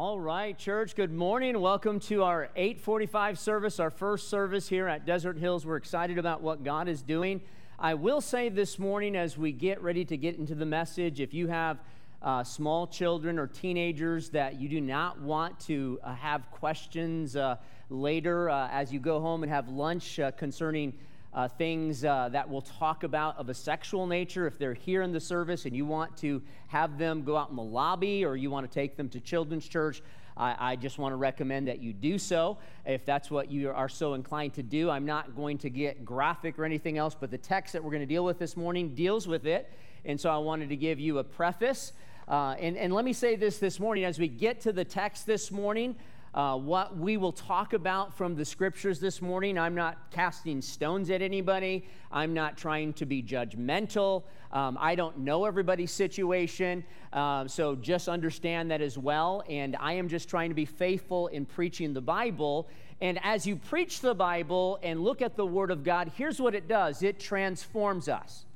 All right, church, good morning. Welcome to our 845 service, our first service here at Desert Hills. We're excited about what God is doing. I will say this morning as we get ready to get into the message, if you have uh, small children or teenagers that you do not want to uh, have questions uh, later uh, as you go home and have lunch uh, concerning uh, things uh, that we'll talk about of a sexual nature. If they're here in the service and you want to have them go out in the lobby or you want to take them to children's church, I, I just want to recommend that you do so if that's what you are so inclined to do. I'm not going to get graphic or anything else, but the text that we're going to deal with this morning deals with it. And so I wanted to give you a preface. Uh, and, and let me say this this morning as we get to the text this morning uh, what we will talk about from the scriptures this morning. I'm not casting stones at anybody, I'm not trying to be judgmental. Um, I don't know everybody's situation, uh, so just understand that as well. And I am just trying to be faithful in preaching the Bible. And as you preach the Bible and look at the Word of God, here's what it does it transforms us,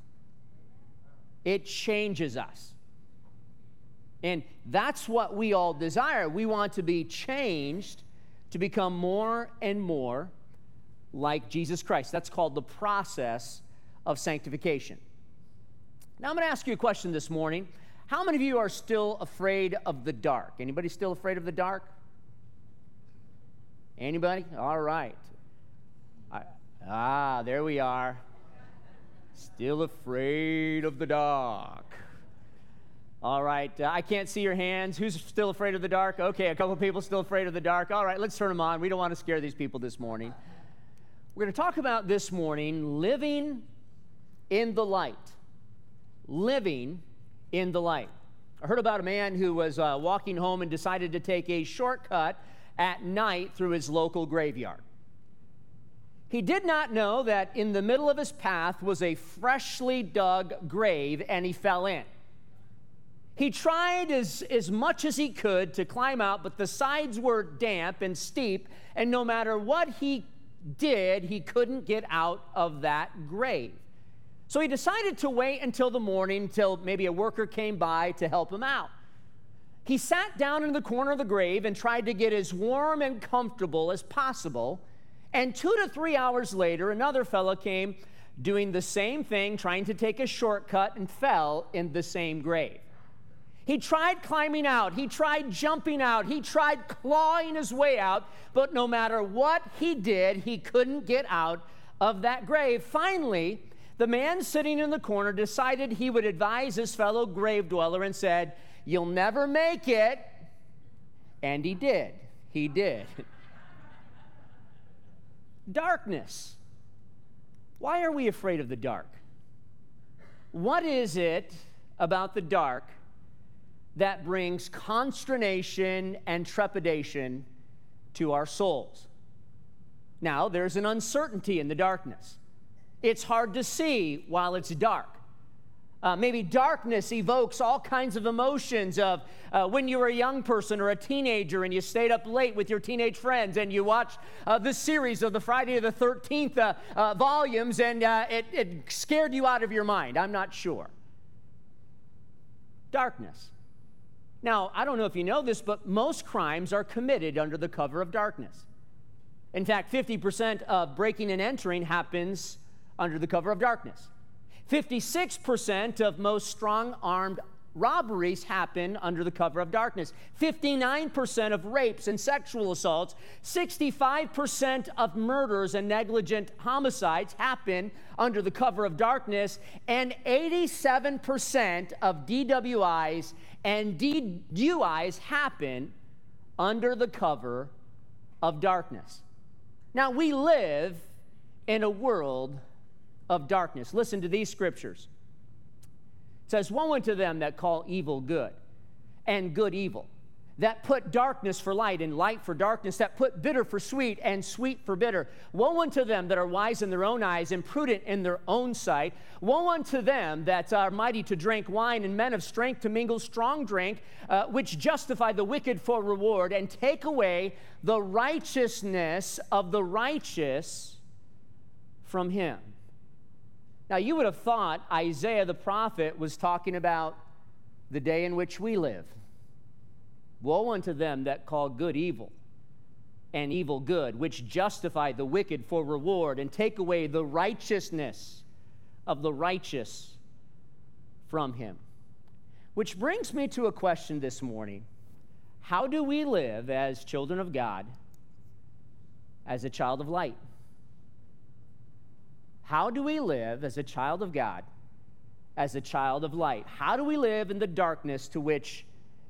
it changes us. And that's what we all desire. We want to be changed to become more and more like Jesus Christ. That's called the process of sanctification. Now I'm going to ask you a question this morning. How many of you are still afraid of the dark? Anybody still afraid of the dark? Anybody? All right. I, ah, there we are. Still afraid of the dark. All right, uh, I can't see your hands. Who's still afraid of the dark? Okay, a couple people still afraid of the dark. All right, let's turn them on. We don't want to scare these people this morning. We're going to talk about this morning living in the light. Living in the light. I heard about a man who was uh, walking home and decided to take a shortcut at night through his local graveyard. He did not know that in the middle of his path was a freshly dug grave and he fell in. He tried as, as much as he could to climb out, but the sides were damp and steep, and no matter what he did, he couldn't get out of that grave. So he decided to wait until the morning, until maybe a worker came by to help him out. He sat down in the corner of the grave and tried to get as warm and comfortable as possible. And two to three hours later, another fellow came doing the same thing, trying to take a shortcut, and fell in the same grave. He tried climbing out, he tried jumping out, he tried clawing his way out, but no matter what he did, he couldn't get out of that grave. Finally, the man sitting in the corner decided he would advise his fellow grave dweller and said, You'll never make it. And he did. He did. Darkness. Why are we afraid of the dark? What is it about the dark? That brings consternation and trepidation to our souls. Now, there's an uncertainty in the darkness. It's hard to see while it's dark. Uh, maybe darkness evokes all kinds of emotions of uh, when you were a young person or a teenager and you stayed up late with your teenage friends and you watched uh, the series of the Friday the 13th uh, uh, volumes and uh, it, it scared you out of your mind. I'm not sure. Darkness. Now, I don't know if you know this, but most crimes are committed under the cover of darkness. In fact, 50% of breaking and entering happens under the cover of darkness. 56% of most strong armed robberies happen under the cover of darkness. 59% of rapes and sexual assaults, 65% of murders and negligent homicides happen under the cover of darkness, and 87% of DWIs and DUIs happen under the cover of darkness. Now, we live in a world of darkness. Listen to these scriptures says, Woe unto them that call evil good and good evil, that put darkness for light and light for darkness, that put bitter for sweet and sweet for bitter. Woe unto them that are wise in their own eyes and prudent in their own sight. Woe unto them that are mighty to drink wine and men of strength to mingle strong drink, uh, which justify the wicked for reward and take away the righteousness of the righteous from him. Now, you would have thought Isaiah the prophet was talking about the day in which we live. Woe unto them that call good evil and evil good, which justify the wicked for reward and take away the righteousness of the righteous from him. Which brings me to a question this morning How do we live as children of God, as a child of light? How do we live as a child of God, as a child of light? How do we live in the darkness to which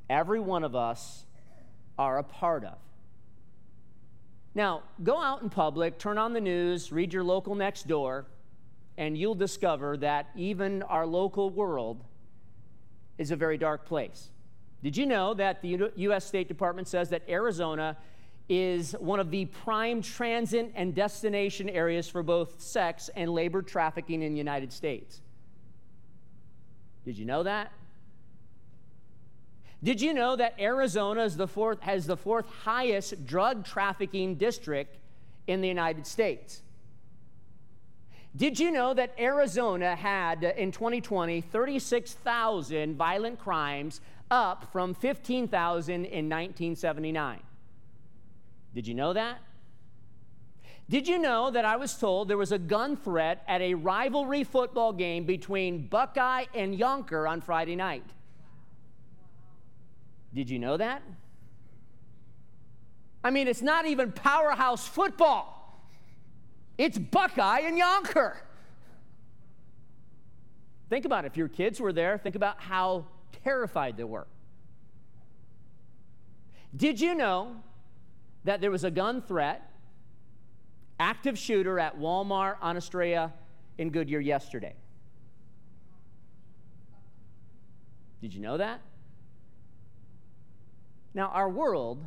every one of us are a part of? Now, go out in public, turn on the news, read your local next door, and you'll discover that even our local world is a very dark place. Did you know that the U.S. State Department says that Arizona is one of the prime transit and destination areas for both sex and labor trafficking in the United States? Did you know that? Did you know that Arizona is the fourth, has the fourth highest drug trafficking district in the United States? Did you know that Arizona had in 2020 36,000 violent crimes, up from 15,000 in 1979? Did you know that? Did you know that I was told there was a gun threat at a rivalry football game between Buckeye and Youngker on Friday night? Did you know that? I mean, it's not even powerhouse football. It's Buckeye and Youngker. Think about it. If your kids were there, think about how terrified they were. Did you know that there was a gun threat, active shooter at Walmart on Estrella in Goodyear yesterday? Did you know that? Now, our world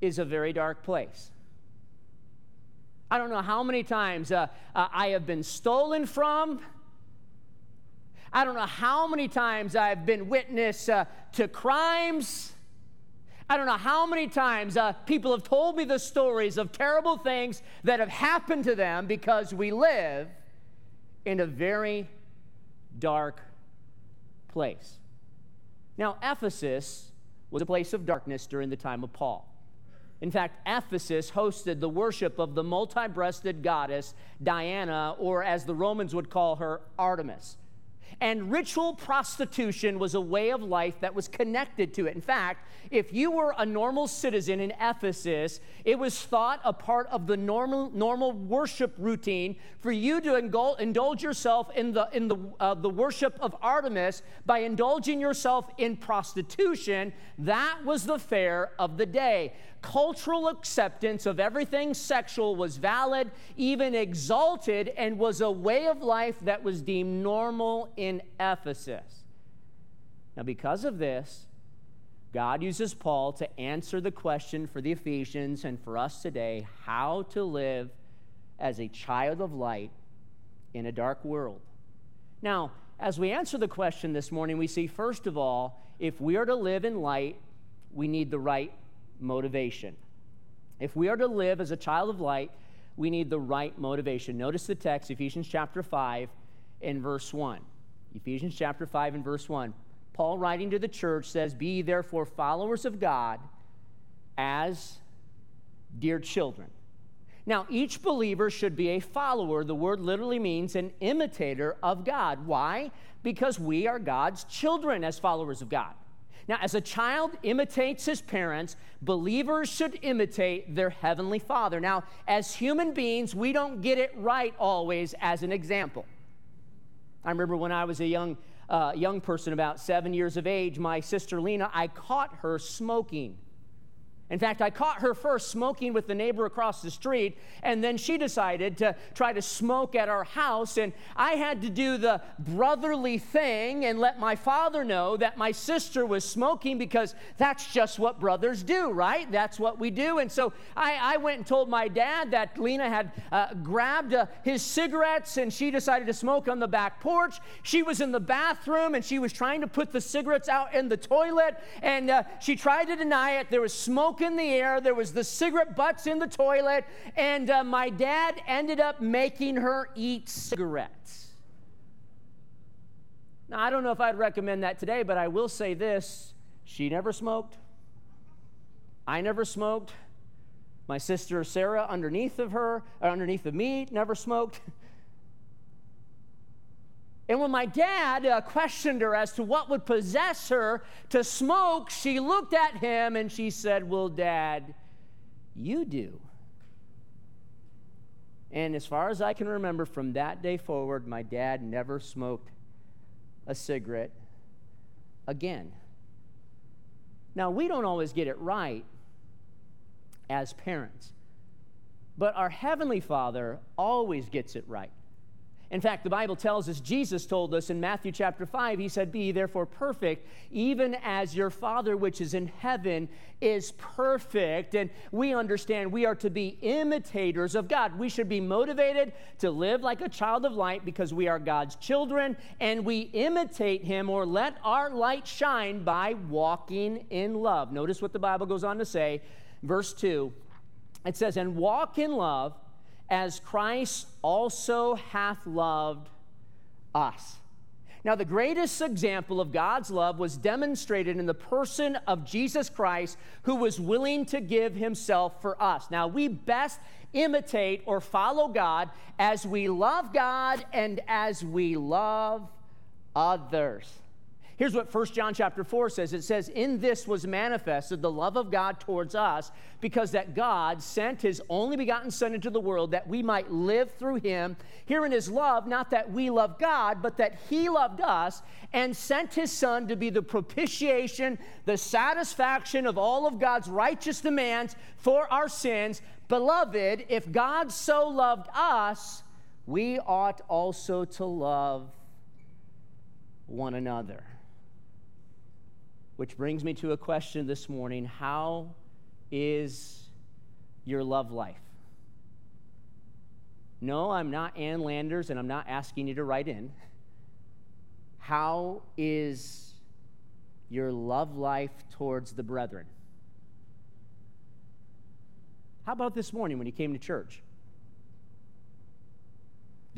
is a very dark place. I don't know how many times uh, uh, I have been stolen from. I don't know how many times I've been witness uh, to crimes. I don't know how many times uh, people have told me the stories of terrible things that have happened to them because we live in a very dark place. Now, Ephesus was a place of darkness during the time of Paul. In fact, Ephesus hosted the worship of the multi breasted goddess Diana, or as the Romans would call her, Artemis. And ritual prostitution was a way of life that was connected to it. In fact, if you were a normal citizen in Ephesus, it was thought a part of the normal, normal worship routine for you to indulge yourself in, the, in the, uh, the worship of Artemis by indulging yourself in prostitution. That was the fare of the day cultural acceptance of everything sexual was valid, even exalted, and was a way of life that was deemed normal in Ephesus. Now, because of this, God uses Paul to answer the question for the Ephesians and for us today how to live as a child of light in a dark world. Now, as we answer the question this morning, we see first of all, if we are to live in light, we need the right motivation. If we are to live as a child of light, we need the right motivation. Notice the text, Ephesians chapter 5 and verse 1. Ephesians chapter 5 and verse 1. Paul, writing to the church, says, Be therefore followers of God as dear children. Now, each believer should be a follower. The word literally means an imitator of God. Why? Because we are God's children as followers of God. Now, as a child imitates his parents, believers should imitate their heavenly father. Now, as human beings, we don't get it right always as an example. I remember when I was a young, uh, young person, about seven years of age, my sister Lena, I caught her smoking. In fact, I caught her first smoking with the neighbor across the street, and then she decided to try to smoke at our house. And I had to do the brotherly thing and let my father know that my sister was smoking because that's just what brothers do, right? That's what we do. And so I, I went and told my dad that Lena had uh, grabbed uh, his cigarettes and she decided to smoke on the back porch. She was in the bathroom and she was trying to put the cigarettes out in the toilet, and uh, she tried to deny it. There was smoke smoke in the air, there was the cigarette butts in the toilet, and uh, my dad ended up making her eat cigarettes. Now, I don't know if I'd recommend that today, but I will say this She never smoked. I never smoked. My sister Sarah, underneath of her, underneath of me, never smoked. And when my dad uh, questioned her as to what would possess her to smoke, she looked at him and she said, Well, Dad, you do. And as far as I can remember, from that day forward, my dad never smoked a cigarette again. Now, we don't always get it right as parents, but our Heavenly Father always gets it right. In fact, the Bible tells us, Jesus told us in Matthew chapter 5, he said, Be therefore perfect, even as your Father which is in heaven is perfect. And we understand we are to be imitators of God. We should be motivated to live like a child of light because we are God's children and we imitate him or let our light shine by walking in love. Notice what the Bible goes on to say, verse 2. It says, And walk in love as Christ also hath loved us. Now, the greatest example of God's love was demonstrated in the person of Jesus Christ, who was willing to give himself for us. Now, we best imitate or follow God as we love God and as we love others. Here's what 1 John chapter 4 says. It says, In this was manifested the love of God towards us, because that God sent his only begotten Son into the world that we might live through him. Here in his love, not that we love God, but that he loved us and sent his Son to be the propitiation, the satisfaction of all of God's righteous demands for our sins. Beloved, if God so loved us, we ought also to love one another. Which brings me to a question this morning How is your love life? No, I'm not Ann Landers, and I'm not asking you to write in. How is your love life towards the brethren? How about this morning when you came to church?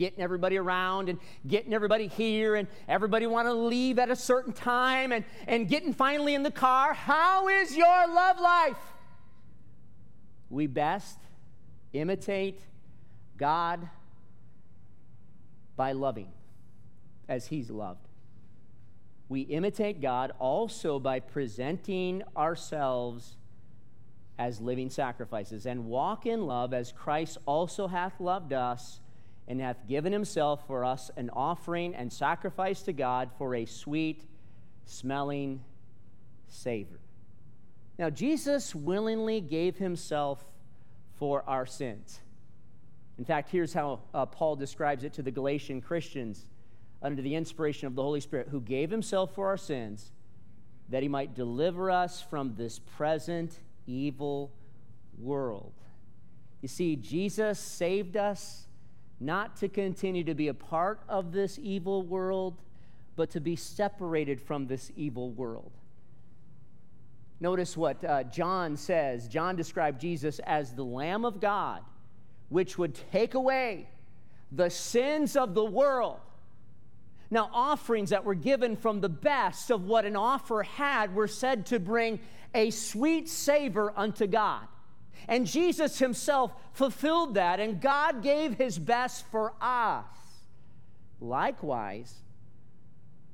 Getting everybody around and getting everybody here and everybody want to leave at a certain time and, and getting finally in the car. How is your love life? We best imitate God by loving as He's loved. We imitate God also by presenting ourselves as living sacrifices and walk in love as Christ also hath loved us and hath given himself for us an offering and sacrifice to God for a sweet smelling savor. Now, Jesus willingly gave himself for our sins. In fact, here's how uh, Paul describes it to the Galatian Christians under the inspiration of the Holy Spirit, who gave himself for our sins that he might deliver us from this present evil world. You see, Jesus saved us not to continue to be a part of this evil world, but to be separated from this evil world. Notice what uh, John says. John described Jesus as the Lamb of God, which would take away the sins of the world. Now, offerings that were given from the best of what an offer had were said to bring a sweet savor unto God. And Jesus himself fulfilled that, and God gave his best for us. Likewise,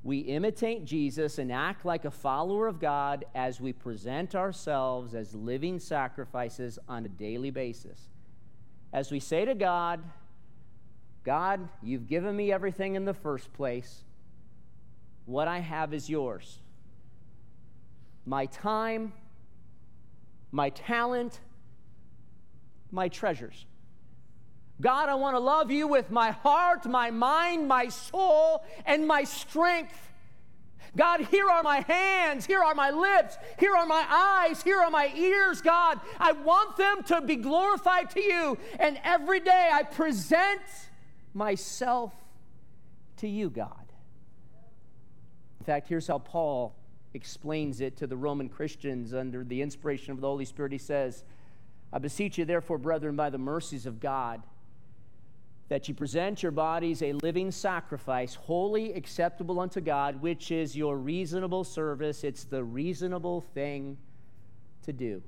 we imitate Jesus and act like a follower of God as we present ourselves as living sacrifices on a daily basis. As we say to God, God, you've given me everything in the first place. What I have is yours. My time, my talent, my treasures. God, I want to love you with my heart, my mind, my soul, and my strength. God, here are my hands, here are my lips, here are my eyes, here are my ears, God. I want them to be glorified to you. And every day I present myself to you, God. In fact, here's how Paul explains it to the Roman Christians under the inspiration of the Holy Spirit. He says, I beseech you, therefore, brethren, by the mercies of God, that you present your bodies a living sacrifice, wholly acceptable unto God, which is your reasonable service. It's the reasonable thing to do.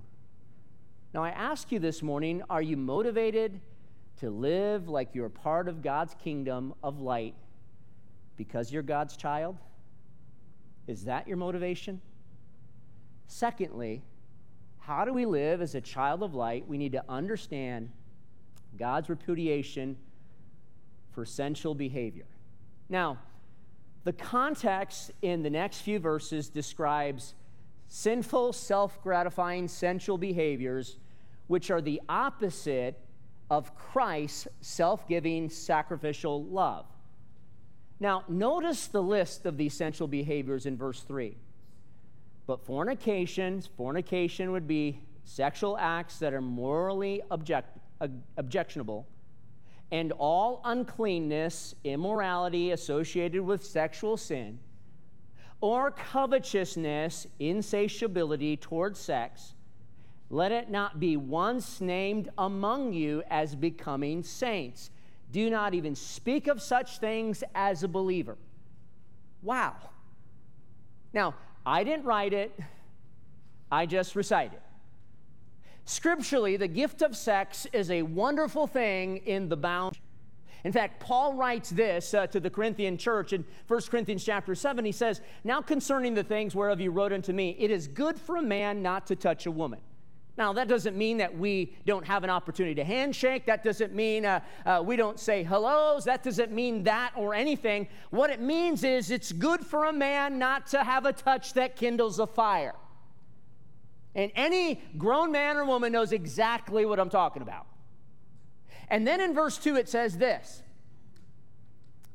Now, I ask you this morning are you motivated to live like you're part of God's kingdom of light because you're God's child? Is that your motivation? Secondly, how do we live as a child of light? We need to understand God's repudiation for sensual behavior. Now, the context in the next few verses describes sinful, self gratifying, sensual behaviors, which are the opposite of Christ's self giving, sacrificial love. Now, notice the list of these sensual behaviors in verse 3. But fornication, fornication would be sexual acts that are morally object, objectionable, and all uncleanness, immorality associated with sexual sin, or covetousness, insatiability towards sex, let it not be once named among you as becoming saints. Do not even speak of such things as a believer. Wow. Now, I didn't write it, I just recite it. Scripturally, the gift of sex is a wonderful thing in the bound. In fact, Paul writes this uh, to the Corinthian church in 1 Corinthians chapter 7. He says, Now concerning the things whereof you wrote unto me, it is good for a man not to touch a woman. Now, that doesn't mean that we don't have an opportunity to handshake. That doesn't mean uh, uh, we don't say hellos. That doesn't mean that or anything. What it means is it's good for a man not to have a touch that kindles a fire. And any grown man or woman knows exactly what I'm talking about. And then in verse 2, it says this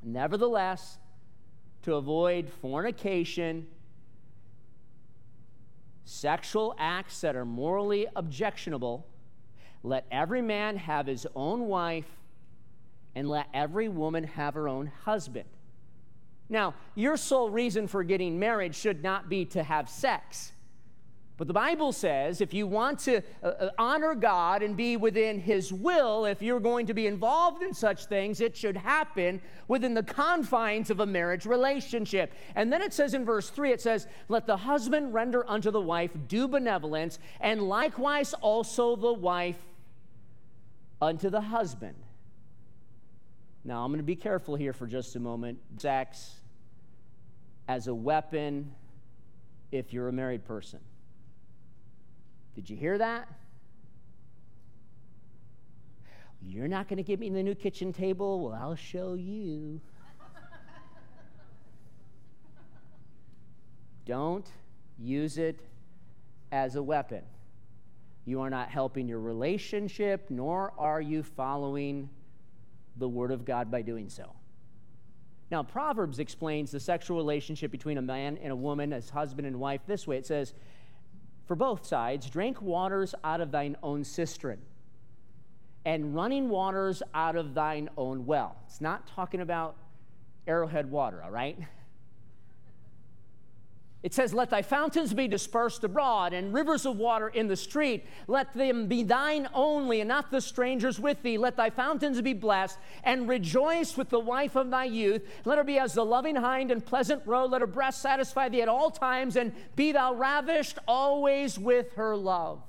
Nevertheless, to avoid fornication, sexual acts that are morally objectionable, let every man have his own wife, and let every woman have her own husband. Now, your sole reason for getting married should not be to have sex. But the Bible says if you want to uh, uh, honor God and be within His will, if you're going to be involved in such things, it should happen within the confines of a marriage relationship. And then it says in verse 3 it says, Let the husband render unto the wife due benevolence, and likewise also the wife unto the husband. Now, I'm going to be careful here for just a moment. Sex as a weapon if you're a married person. Did you hear that? You're not going to give me the new kitchen table? Well, I'll show you. Don't use it as a weapon. You are not helping your relationship, nor are you following the Word of God by doing so. Now, Proverbs explains the sexual relationship between a man and a woman as husband and wife this way it says, for both sides, drink waters out of thine own cistern and running waters out of thine own well. It's not talking about arrowhead water, all right? It says, Let thy fountains be dispersed abroad, and rivers of water in the street. Let them be thine only, and not the strangers with thee. Let thy fountains be blessed, and rejoice with the wife of thy youth. Let her be as the loving hind and pleasant roe. Let her breast satisfy thee at all times, and be thou ravished always with her love.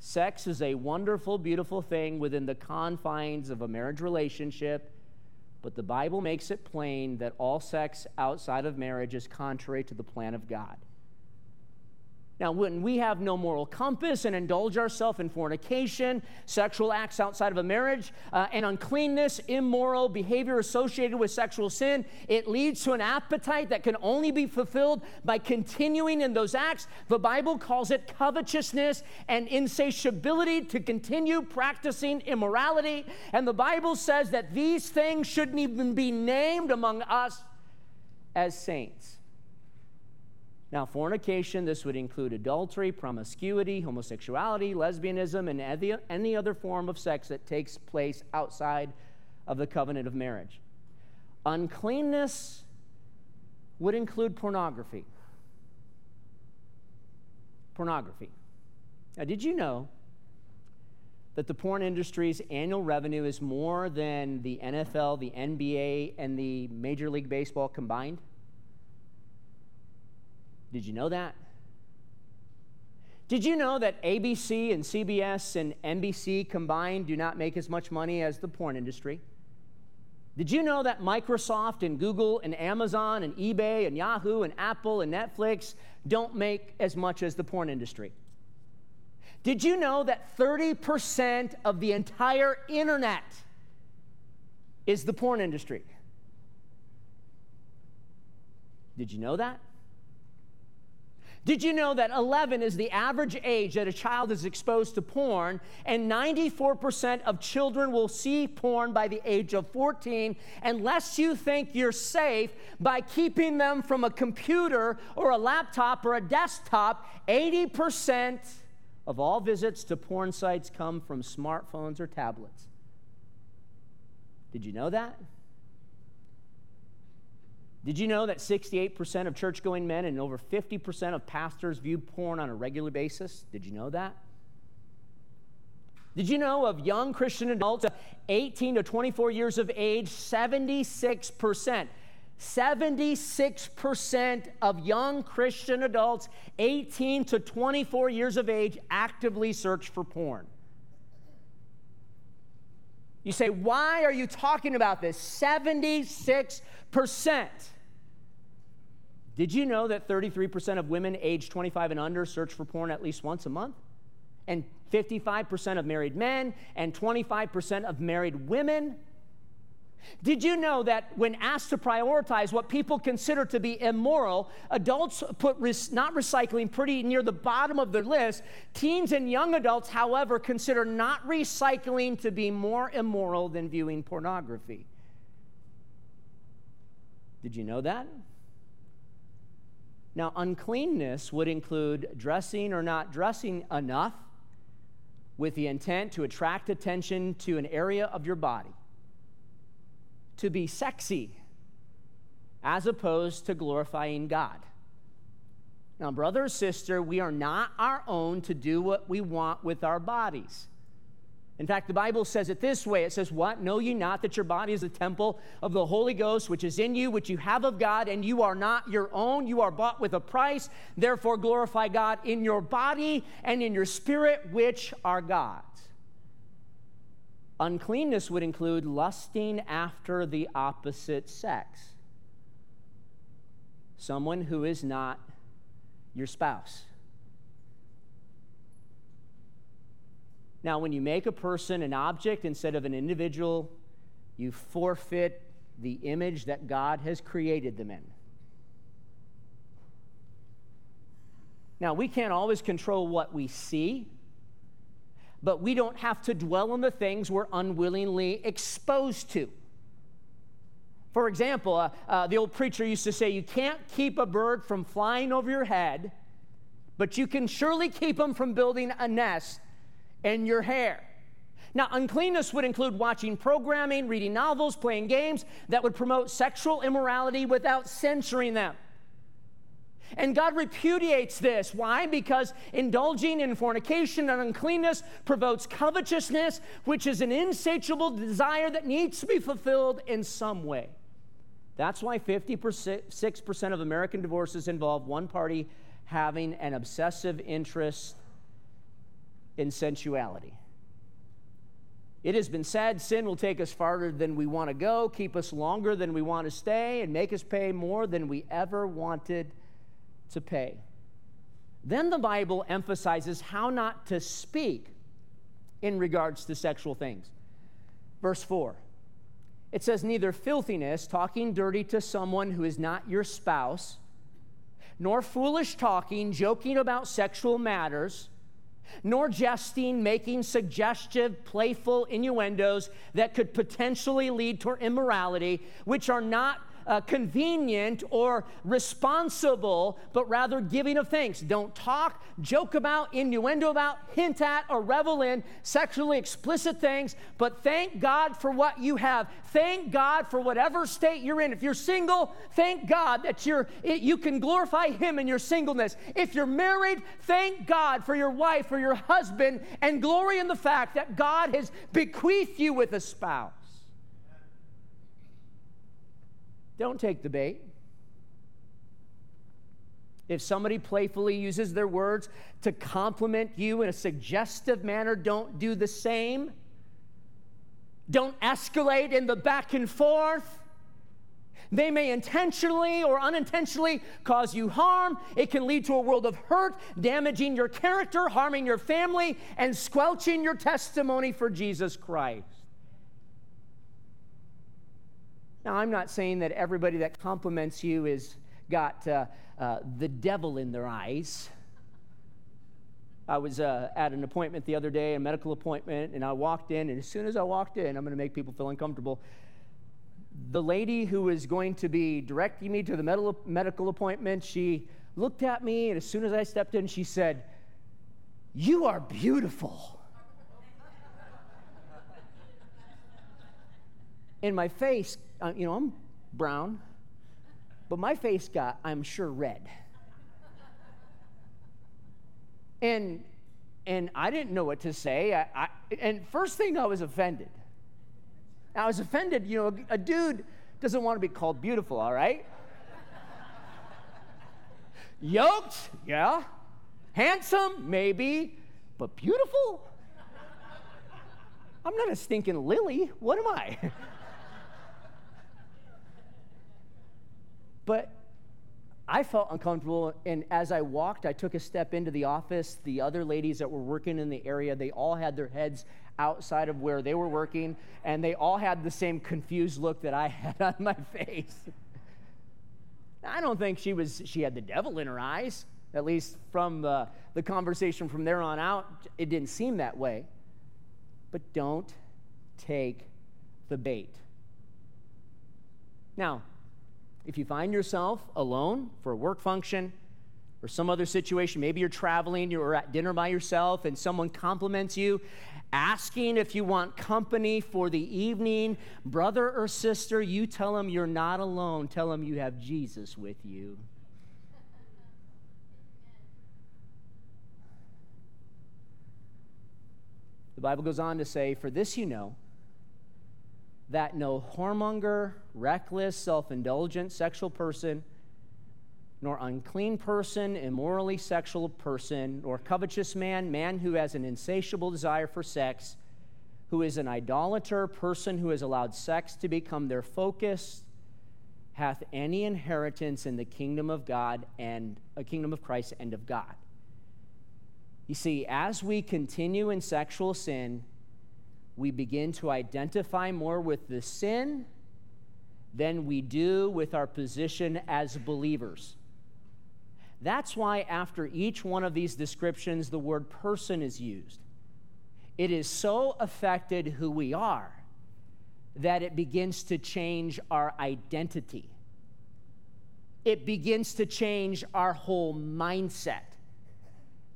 Sex is a wonderful, beautiful thing within the confines of a marriage relationship. But the Bible makes it plain that all sex outside of marriage is contrary to the plan of God. Now, when we have no moral compass and indulge ourselves in fornication, sexual acts outside of a marriage, uh, and uncleanness, immoral behavior associated with sexual sin, it leads to an appetite that can only be fulfilled by continuing in those acts. The Bible calls it covetousness and insatiability to continue practicing immorality. And the Bible says that these things shouldn't even be named among us as saints. Now, fornication, this would include adultery, promiscuity, homosexuality, lesbianism, and any other form of sex that takes place outside of the covenant of marriage. Uncleanness would include pornography. Pornography. Now, did you know that the porn industry's annual revenue is more than the NFL, the NBA, and the Major League Baseball combined? Did you know that? Did you know that ABC and CBS and NBC combined do not make as much money as the porn industry? Did you know that Microsoft and Google and Amazon and eBay and Yahoo and Apple and Netflix don't make as much as the porn industry? Did you know that 30% of the entire internet is the porn industry? Did you know that? Did you know that 11 is the average age that a child is exposed to porn, and 94% of children will see porn by the age of 14 unless you think you're safe by keeping them from a computer or a laptop or a desktop? 80% of all visits to porn sites come from smartphones or tablets. Did you know that? Did you know that 68% of church going men and over 50% of pastors view porn on a regular basis? Did you know that? Did you know of young Christian adults 18 to 24 years of age, 76%? 76% of young Christian adults 18 to 24 years of age actively search for porn. You say, why are you talking about this? 76%. Did you know that 33% of women aged 25 and under search for porn at least once a month? And 55% of married men and 25% of married women? Did you know that when asked to prioritize what people consider to be immoral, adults put res- not recycling pretty near the bottom of their list? Teens and young adults, however, consider not recycling to be more immoral than viewing pornography. Did you know that? Now, uncleanness would include dressing or not dressing enough with the intent to attract attention to an area of your body, to be sexy, as opposed to glorifying God. Now, brother or sister, we are not our own to do what we want with our bodies. In fact, the Bible says it this way it says, What? Know ye not that your body is a temple of the Holy Ghost, which is in you, which you have of God, and you are not your own? You are bought with a price. Therefore, glorify God in your body and in your spirit, which are God's. Uncleanness would include lusting after the opposite sex, someone who is not your spouse. Now, when you make a person an object instead of an individual, you forfeit the image that God has created them in. Now, we can't always control what we see, but we don't have to dwell on the things we're unwillingly exposed to. For example, uh, uh, the old preacher used to say, You can't keep a bird from flying over your head, but you can surely keep them from building a nest and your hair. Now, uncleanness would include watching programming, reading novels, playing games that would promote sexual immorality without censoring them. And God repudiates this. Why? Because indulging in fornication and uncleanness provokes covetousness, which is an insatiable desire that needs to be fulfilled in some way. That's why 56% of American divorces involve one party having an obsessive interest in sensuality. It has been said sin will take us farther than we want to go, keep us longer than we want to stay, and make us pay more than we ever wanted to pay. Then the Bible emphasizes how not to speak in regards to sexual things. Verse 4 it says, Neither filthiness, talking dirty to someone who is not your spouse, nor foolish talking, joking about sexual matters nor jesting, making suggestive, playful innuendos that could potentially lead to immorality, which are not uh, convenient or responsible, but rather giving of thanks. Don't talk, joke about, innuendo about, hint at, or revel in sexually explicit things, but thank God for what you have. Thank God for whatever state you're in. If you're single, thank God that you're, you can glorify Him in your singleness. If you're married, thank God for your wife or your husband and glory in the fact that God has bequeathed you with a spouse. Don't take the bait. If somebody playfully uses their words to compliment you in a suggestive manner, don't do the same. Don't escalate in the back and forth. They may intentionally or unintentionally cause you harm. It can lead to a world of hurt, damaging your character, harming your family, and squelching your testimony for Jesus Christ. Now, I'm not saying that everybody that compliments you is got uh, uh, the devil in their eyes. I was uh, at an appointment the other day, a medical appointment, and I walked in, and as soon as I walked in, I'm going to make people feel uncomfortable. The lady who was going to be directing me to the medical, medical appointment, she looked at me, and as soon as I stepped in, she said, You are beautiful. in my face, uh, you know, I'm brown, but my face got, I'm sure, red. And and I didn't know what to say. I, I, and first thing, I was offended. I was offended. You know, a dude doesn't want to be called beautiful, all right? Yoked, yeah. Handsome, maybe, but beautiful? I'm not a stinking lily. What am I? but I felt uncomfortable, and as I walked, I took a step into the office. The other ladies that were working in the area, they all had their heads outside of where they were working, and they all had the same confused look that I had on my face. I don't think she was she had the devil in her eyes. At least from the, the conversation from there on out, it didn't seem that way. But don't take the bait. Now, if you find yourself alone for a work function or some other situation, maybe you're traveling, you're at dinner by yourself, and someone compliments you, asking if you want company for the evening, brother or sister, you tell them you're not alone. Tell them you have Jesus with you. The Bible goes on to say, For this you know that no whoremonger, reckless, self indulgent sexual person, nor unclean person, immorally sexual person, nor covetous man, man who has an insatiable desire for sex, who is an idolater, person who has allowed sex to become their focus, hath any inheritance in the kingdom of God and a kingdom of Christ and of God. You see, as we continue in sexual sin, we begin to identify more with the sin than we do with our position as believers. That's why, after each one of these descriptions, the word person is used. It is so affected who we are that it begins to change our identity. It begins to change our whole mindset.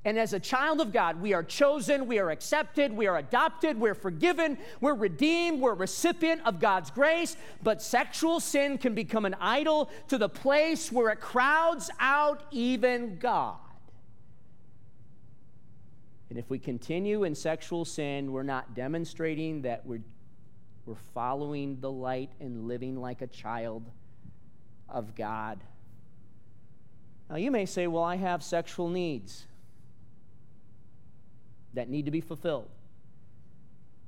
And as a child of God, we are chosen, we are accepted, we are adopted, we're forgiven, we're redeemed, we're recipient of God's grace. But sexual sin can become an idol to the place where it crowds out even God. And if we continue in sexual sin, we're not demonstrating that we're, we're following the light and living like a child of God. Now, you may say, Well, I have sexual needs that need to be fulfilled.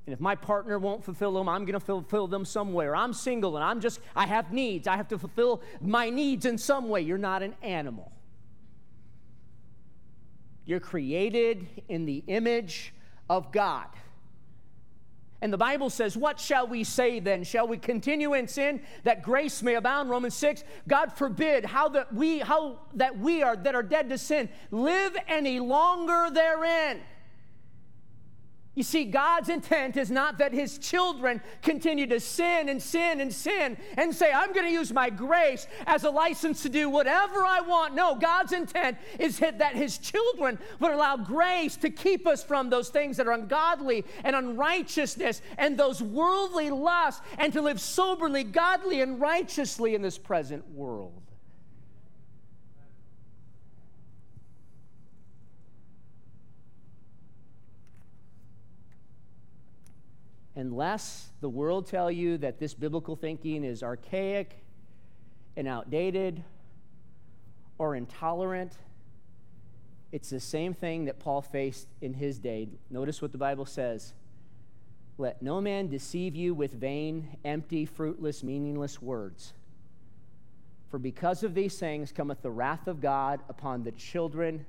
And if my partner won't fulfill them, I'm going to fulfill them somewhere. I'm single and I'm just, I have needs. I have to fulfill my needs in some way. You're not an animal. You're created in the image of God. And the Bible says, What shall we say then? Shall we continue in sin that grace may abound? Romans 6. God forbid how that we how that we are that are dead to sin live any longer therein. You see, God's intent is not that his children continue to sin and sin and sin and say, I'm going to use my grace as a license to do whatever I want. No, God's intent is that his children would allow grace to keep us from those things that are ungodly and unrighteousness and those worldly lusts and to live soberly, godly, and righteously in this present world. Unless the world tell you that this biblical thinking is archaic and outdated or intolerant, it's the same thing that Paul faced in his day. Notice what the Bible says. Let no man deceive you with vain, empty, fruitless, meaningless words. For because of these things cometh the wrath of God upon the children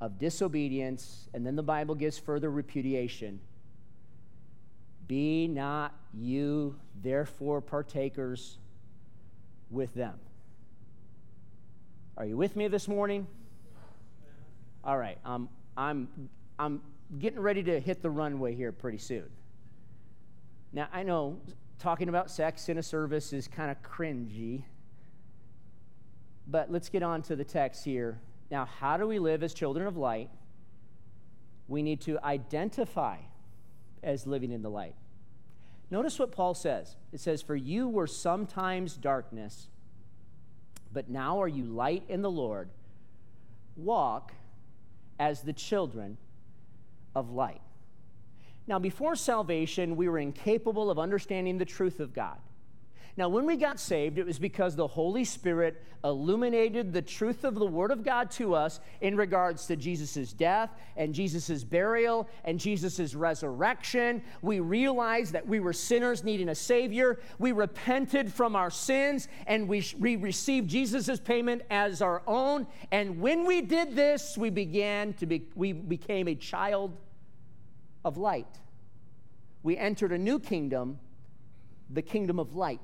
of disobedience. And then the Bible gives further repudiation be not you therefore partakers with them. Are you with me this morning? All right, um, I'm, I'm getting ready to hit the runway here pretty soon. Now, I know talking about sex in a service is kind of cringy, but let's get on to the text here. Now, how do we live as children of light? We need to identify as living in the light. Notice what Paul says. It says, For you were sometimes darkness, but now are you light in the Lord. Walk as the children of light. Now, before salvation, we were incapable of understanding the truth of God. Now, when we got saved, it was because the Holy Spirit illuminated the truth of the Word of God to us in regards to Jesus' death and Jesus' burial and Jesus' resurrection. We realized that we were sinners needing a Savior. We repented from our sins and we, we received Jesus' payment as our own. And when we did this, we began to be, we became a child of light. We entered a new kingdom, the kingdom of light.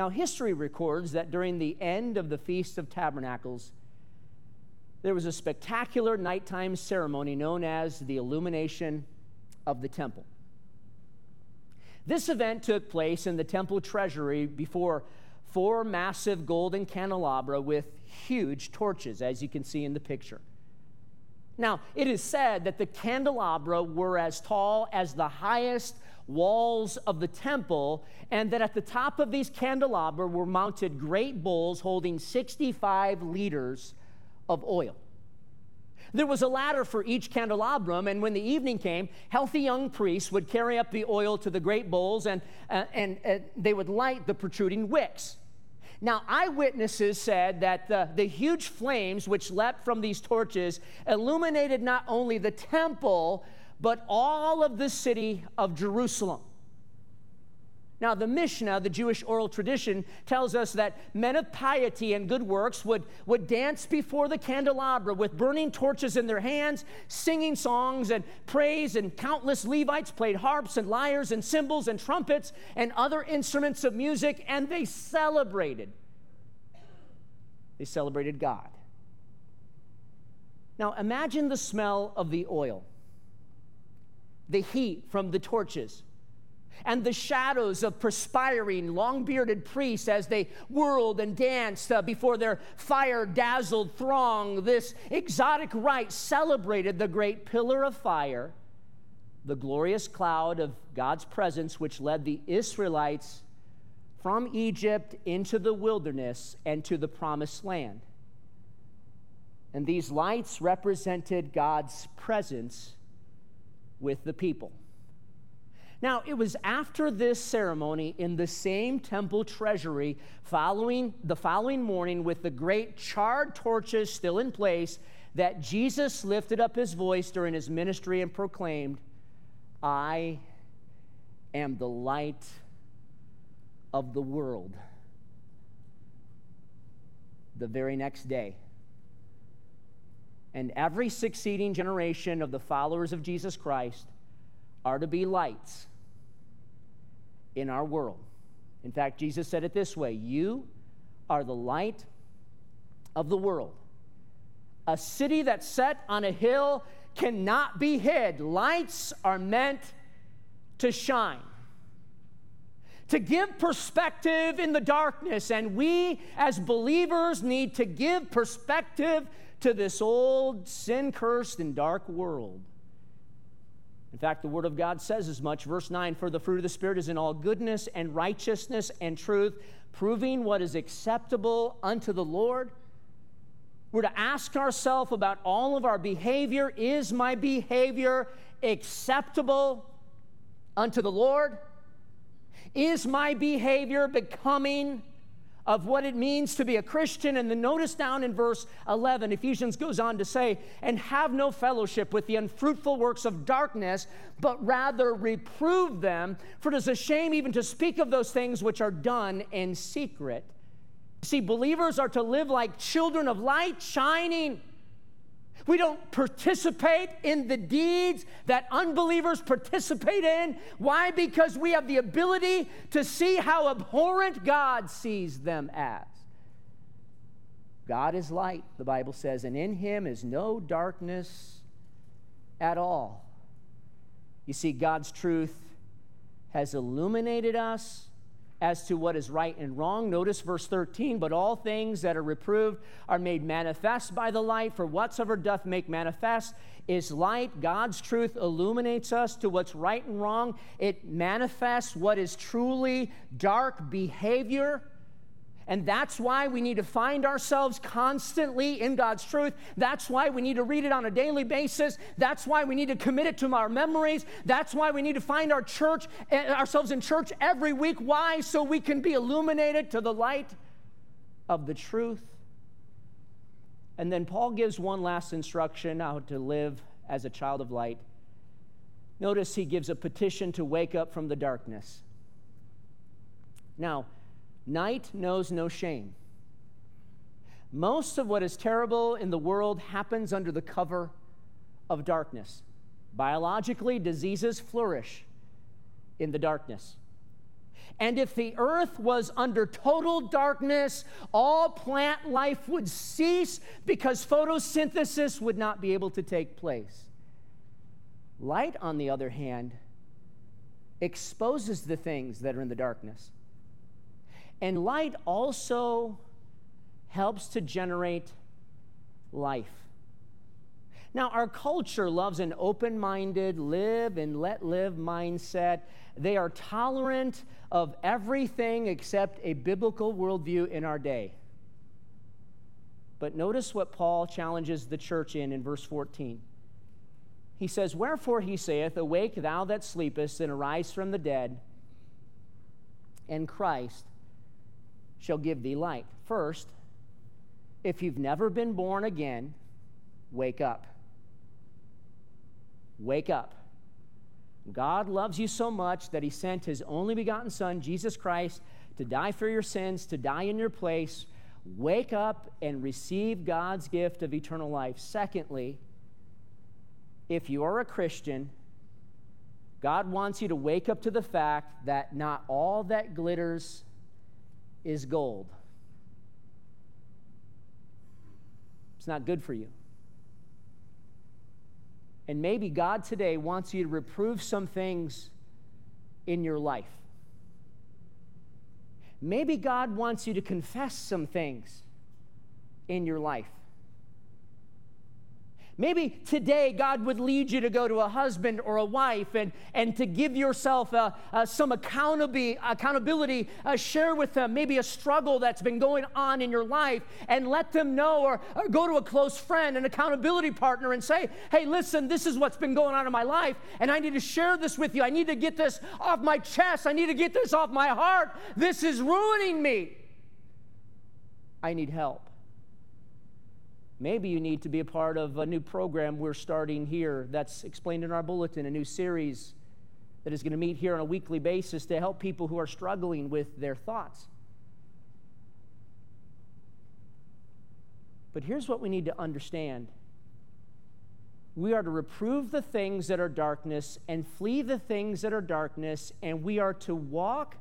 Now, history records that during the end of the Feast of Tabernacles, there was a spectacular nighttime ceremony known as the illumination of the temple. This event took place in the temple treasury before four massive golden candelabra with huge torches, as you can see in the picture. Now, it is said that the candelabra were as tall as the highest walls of the temple, and that at the top of these candelabra were mounted great bowls holding 65 liters of oil. There was a ladder for each candelabrum, and when the evening came, healthy young priests would carry up the oil to the great bowls and, uh, and uh, they would light the protruding wicks. Now, eyewitnesses said that the, the huge flames which leapt from these torches illuminated not only the temple, but all of the city of Jerusalem. Now, the Mishnah, the Jewish oral tradition, tells us that men of piety and good works would, would dance before the candelabra with burning torches in their hands, singing songs and praise, and countless Levites played harps and lyres and cymbals and trumpets and other instruments of music, and they celebrated. They celebrated God. Now, imagine the smell of the oil the heat from the torches and the shadows of perspiring, long bearded priests as they whirled and danced uh, before their fire dazzled throng. This exotic rite celebrated the great pillar of fire, the glorious cloud of God's presence, which led the Israelites from Egypt into the wilderness and to the promised land. And these lights represented God's presence with the people. Now, it was after this ceremony in the same temple treasury, following the following morning, with the great charred torches still in place, that Jesus lifted up his voice during his ministry and proclaimed, I am the light of the world. The very next day, and every succeeding generation of the followers of Jesus Christ are to be lights in our world. In fact, Jesus said it this way You are the light of the world. A city that's set on a hill cannot be hid. Lights are meant to shine, to give perspective in the darkness. And we, as believers, need to give perspective to this old, sin cursed, and dark world. In fact, the Word of God says as much. Verse 9 For the fruit of the Spirit is in all goodness and righteousness and truth, proving what is acceptable unto the Lord. We're to ask ourselves about all of our behavior is my behavior acceptable unto the Lord? Is my behavior becoming of what it means to be a Christian. And then notice down in verse 11, Ephesians goes on to say, and have no fellowship with the unfruitful works of darkness, but rather reprove them, for it is a shame even to speak of those things which are done in secret. See, believers are to live like children of light, shining we don't participate in the deeds that unbelievers participate in. Why? Because we have the ability to see how abhorrent God sees them as. God is light, the Bible says, and in him is no darkness at all. You see, God's truth has illuminated us as to what is right and wrong. Notice verse 13, but all things that are reproved are made manifest by the light, for whatsoever doth make manifest is light. God's truth illuminates us to what's right and wrong. It manifests what is truly dark behavior. And that's why we need to find ourselves constantly in God's truth. That's why we need to read it on a daily basis. That's why we need to commit it to our memories. That's why we need to find our church, eh, ourselves in church every week. Why? So we can be illuminated to the light of the truth. And then Paul gives one last instruction how to live as a child of light. Notice he gives a petition to wake up from the darkness. Now, Night knows no shame. Most of what is terrible in the world happens under the cover of darkness. Biologically, diseases flourish in the darkness. And if the earth was under total darkness, all plant life would cease because photosynthesis would not be able to take place. Light, on the other hand, exposes the things that are in the darkness. And light also helps to generate life. Now, our culture loves an open minded, live and let live mindset. They are tolerant of everything except a biblical worldview in our day. But notice what Paul challenges the church in in verse 14. He says, Wherefore he saith, Awake, thou that sleepest, and arise from the dead, and Christ shall give thee light. First, if you've never been born again, wake up. Wake up. God loves you so much that he sent his only begotten Son, Jesus Christ, to die for your sins, to die in your place. Wake up and receive God's gift of eternal life. Secondly, if you are a Christian, God wants you to wake up to the fact that not all that glitters is gold. It's not good for you. And maybe God today wants you to reprove some things in your life. Maybe God wants you to confess some things in your life. Maybe today God would lead you to go to a husband or a wife and, and to give yourself some accountability, accountability uh, share with them maybe a struggle that's been going on in your life and let them know, or, or go to a close friend, an accountability partner, and say, hey, listen, this is what's been going on in my life, and I need to share this with you. I need to get this off my chest. I need to get this off my heart. This is ruining me. I need help. Maybe you need to be a part of a new program we're starting here that's explained in our bulletin, a new series that is going to meet here on a weekly basis to help people who are struggling with their thoughts. But here's what we need to understand we are to reprove the things that are darkness and flee the things that are darkness, and we are to walk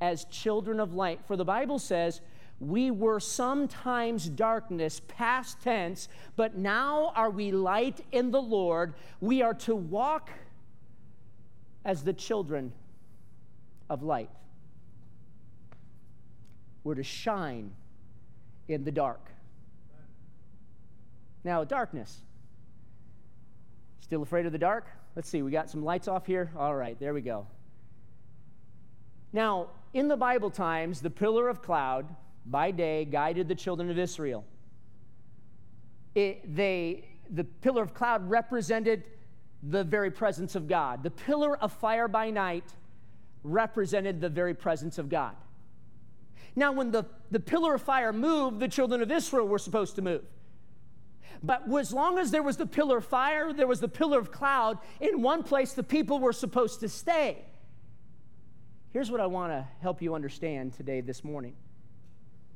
as children of light. For the Bible says, We were sometimes darkness, past tense, but now are we light in the Lord. We are to walk as the children of light. We're to shine in the dark. Now, darkness. Still afraid of the dark? Let's see, we got some lights off here. All right, there we go. Now, in the Bible times, the pillar of cloud by day guided the children of Israel. It, they, the pillar of cloud represented the very presence of God. The pillar of fire by night represented the very presence of God. Now, when the, the pillar of fire moved, the children of Israel were supposed to move. But as long as there was the pillar of fire, there was the pillar of cloud, in one place the people were supposed to stay. Here's what I want to help you understand today, this morning.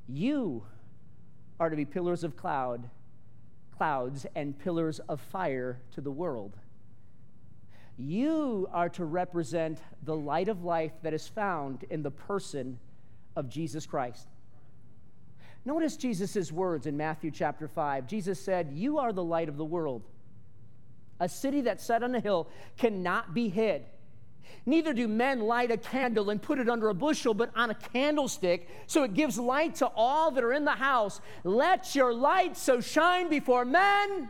You are to be pillars of cloud, clouds, and pillars of fire to the world. You are to represent the light of life that is found in the person of Jesus Christ. Notice Jesus' words in Matthew chapter 5. Jesus said, You are the light of the world. A city that's set on a hill cannot be hid. Neither do men light a candle and put it under a bushel, but on a candlestick, so it gives light to all that are in the house. Let your light so shine before men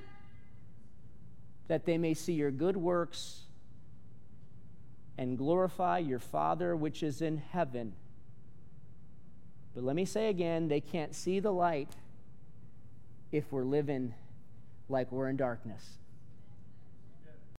that they may see your good works and glorify your Father which is in heaven. But let me say again, they can't see the light if we're living like we're in darkness.